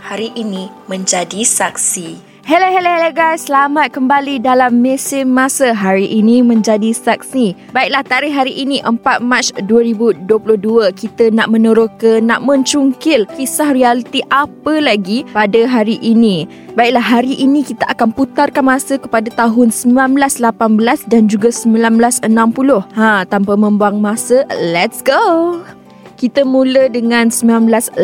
hari ini menjadi saksi. Hello, hello, hello guys. Selamat kembali dalam mesin masa hari ini menjadi saksi. Baiklah, tarikh hari ini 4 Mac 2022. Kita nak meneroka, nak mencungkil kisah realiti apa lagi pada hari ini. Baiklah, hari ini kita akan putarkan masa kepada tahun 1918 dan juga 1960. Ha, tanpa membuang masa, let's go! Kita mula dengan 1918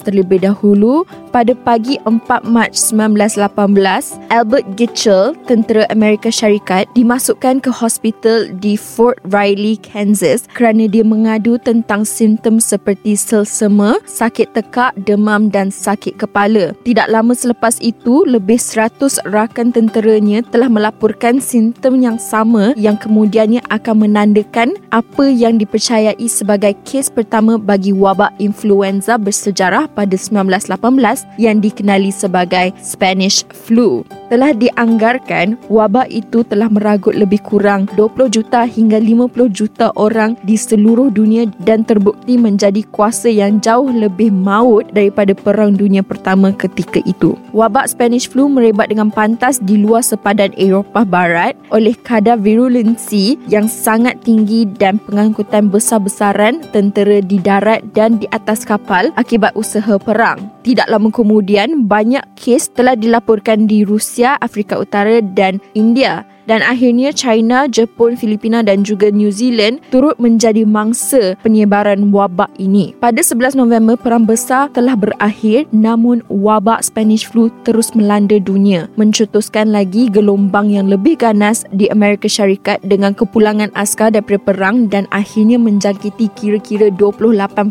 terlebih dahulu. Pada pagi 4 Mac 1918, Albert Gitchell, tentera Amerika Syarikat, dimasukkan ke hospital di Fort Riley, Kansas kerana dia mengadu tentang simptom seperti selsema, sakit tekak, demam dan sakit kepala. Tidak lama selepas itu, lebih 100 rakan tenteranya telah melaporkan simptom yang sama yang kemudiannya akan menandakan apa yang dipercayai sebagai kes pertama bagi wabak influenza bersejarah pada 1918 yang dikenali sebagai Spanish flu. Telah dianggarkan wabak itu telah meragut lebih kurang 20 juta hingga 50 juta orang di seluruh dunia dan terbukti menjadi kuasa yang jauh lebih maut daripada Perang Dunia Pertama ketika itu. Wabak Spanish flu merebat dengan pantas di luar sepadan Eropah Barat oleh kadar virulensi yang sangat tinggi dan pengangkutan besar-besaran tentera di darat dan di atas kapal akibat usaha perang. Tidak lama kemudian, banyak kes telah dilaporkan di Rusia, Afrika Utara dan India dan akhirnya China, Jepun, Filipina dan juga New Zealand turut menjadi mangsa penyebaran wabak ini. Pada 11 November, Perang Besar telah berakhir namun wabak Spanish flu terus melanda dunia, mencetuskan lagi gelombang yang lebih ganas di Amerika Syarikat dengan kepulangan askar daripada perang dan akhirnya menjangkiti kira-kira 28%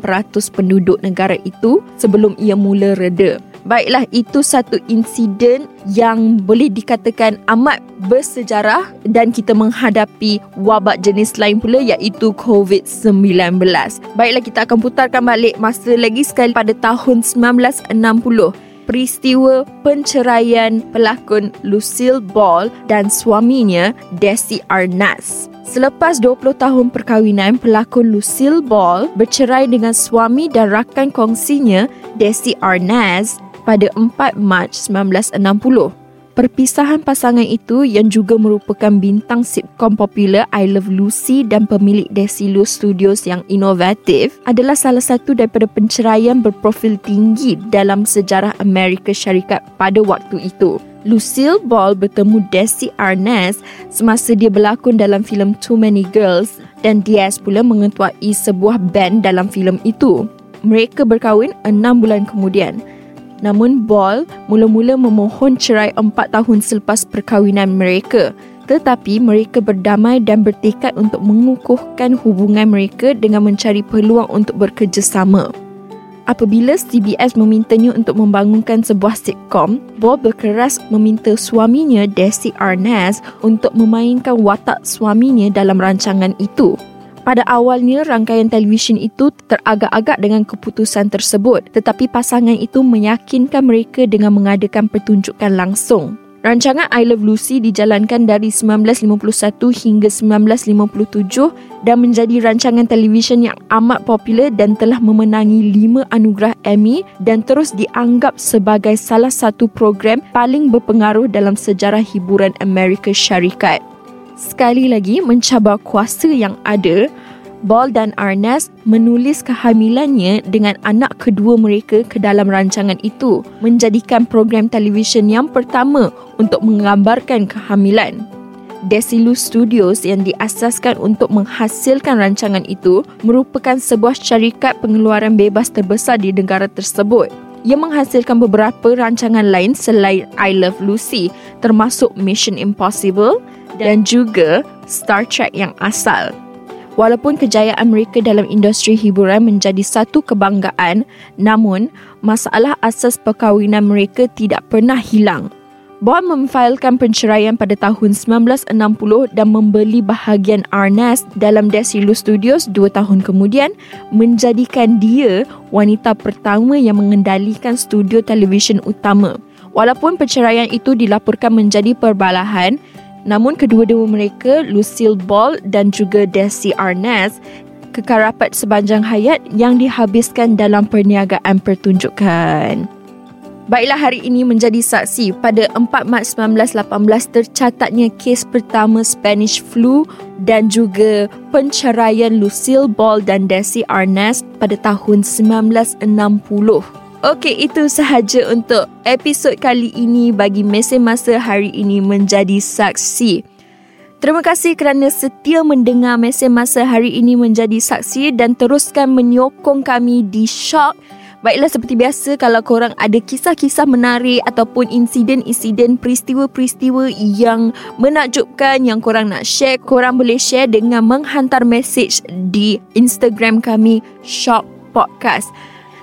penduduk negara itu sebelum ia mula reda. Baiklah, itu satu insiden yang boleh dikatakan amat bersejarah dan kita menghadapi wabak jenis lain pula iaitu COVID-19. Baiklah, kita akan putarkan balik masa lagi sekali pada tahun 1960 peristiwa penceraian pelakon Lucille Ball dan suaminya Desi Arnaz. Selepas 20 tahun perkahwinan, pelakon Lucille Ball bercerai dengan suami dan rakan kongsinya Desi Arnaz pada 4 Mac 1960. Perpisahan pasangan itu yang juga merupakan bintang sitcom popular I Love Lucy dan pemilik Desilu Studios yang inovatif adalah salah satu daripada penceraian berprofil tinggi dalam sejarah Amerika Syarikat pada waktu itu. Lucille Ball bertemu Desi Arnaz semasa dia berlakon dalam filem Too Many Girls dan Diaz pula mengetuai sebuah band dalam filem itu. Mereka berkahwin enam bulan kemudian. Namun Ball mula-mula memohon cerai empat tahun selepas perkahwinan mereka. Tetapi mereka berdamai dan bertekad untuk mengukuhkan hubungan mereka dengan mencari peluang untuk bekerjasama. Apabila CBS memintanya untuk membangunkan sebuah sitcom, Ball berkeras meminta suaminya Desi Arnaz untuk memainkan watak suaminya dalam rancangan itu. Pada awalnya, rangkaian televisyen itu teragak-agak dengan keputusan tersebut tetapi pasangan itu meyakinkan mereka dengan mengadakan pertunjukan langsung. Rancangan I Love Lucy dijalankan dari 1951 hingga 1957 dan menjadi rancangan televisyen yang amat popular dan telah memenangi 5 anugerah Emmy dan terus dianggap sebagai salah satu program paling berpengaruh dalam sejarah hiburan Amerika Syarikat sekali lagi mencabar kuasa yang ada, Ball dan Arnaz menulis kehamilannya dengan anak kedua mereka ke dalam rancangan itu, menjadikan program televisyen yang pertama untuk menggambarkan kehamilan. Desilu Studios yang diasaskan untuk menghasilkan rancangan itu merupakan sebuah syarikat pengeluaran bebas terbesar di negara tersebut. Ia menghasilkan beberapa rancangan lain selain I Love Lucy termasuk Mission Impossible, dan juga Star Trek yang asal. Walaupun kejayaan mereka dalam industri hiburan menjadi satu kebanggaan, namun masalah asas perkahwinan mereka tidak pernah hilang. Bond memfailkan penceraian pada tahun 1960 dan membeli bahagian Arnaz dalam Desilu Studios dua tahun kemudian menjadikan dia wanita pertama yang mengendalikan studio televisyen utama. Walaupun perceraian itu dilaporkan menjadi perbalahan, namun kedua-dua mereka, Lucille Ball dan juga Desi Arnaz, kekal rapat sepanjang hayat yang dihabiskan dalam perniagaan pertunjukan. Baiklah hari ini menjadi saksi pada 4 Mac 1918 tercatatnya kes pertama Spanish flu dan juga penceraian Lucille Ball dan Desi Arnaz pada tahun 1960. Okey, itu sahaja untuk episod kali ini bagi mesin masa hari ini menjadi saksi. Terima kasih kerana setia mendengar mesin masa hari ini menjadi saksi dan teruskan menyokong kami di Shock. Baiklah seperti biasa kalau korang ada kisah-kisah menarik ataupun insiden-insiden peristiwa-peristiwa yang menakjubkan yang korang nak share, korang boleh share dengan menghantar message di Instagram kami Shock Podcast.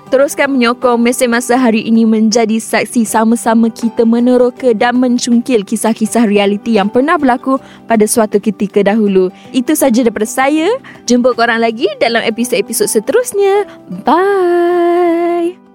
Teruskan menyokong mesin masa hari ini menjadi saksi sama-sama kita meneroka dan mencungkil kisah-kisah realiti yang pernah berlaku pada suatu ketika dahulu. Itu saja daripada saya. Jumpa korang lagi dalam episod-episod seterusnya. Bye!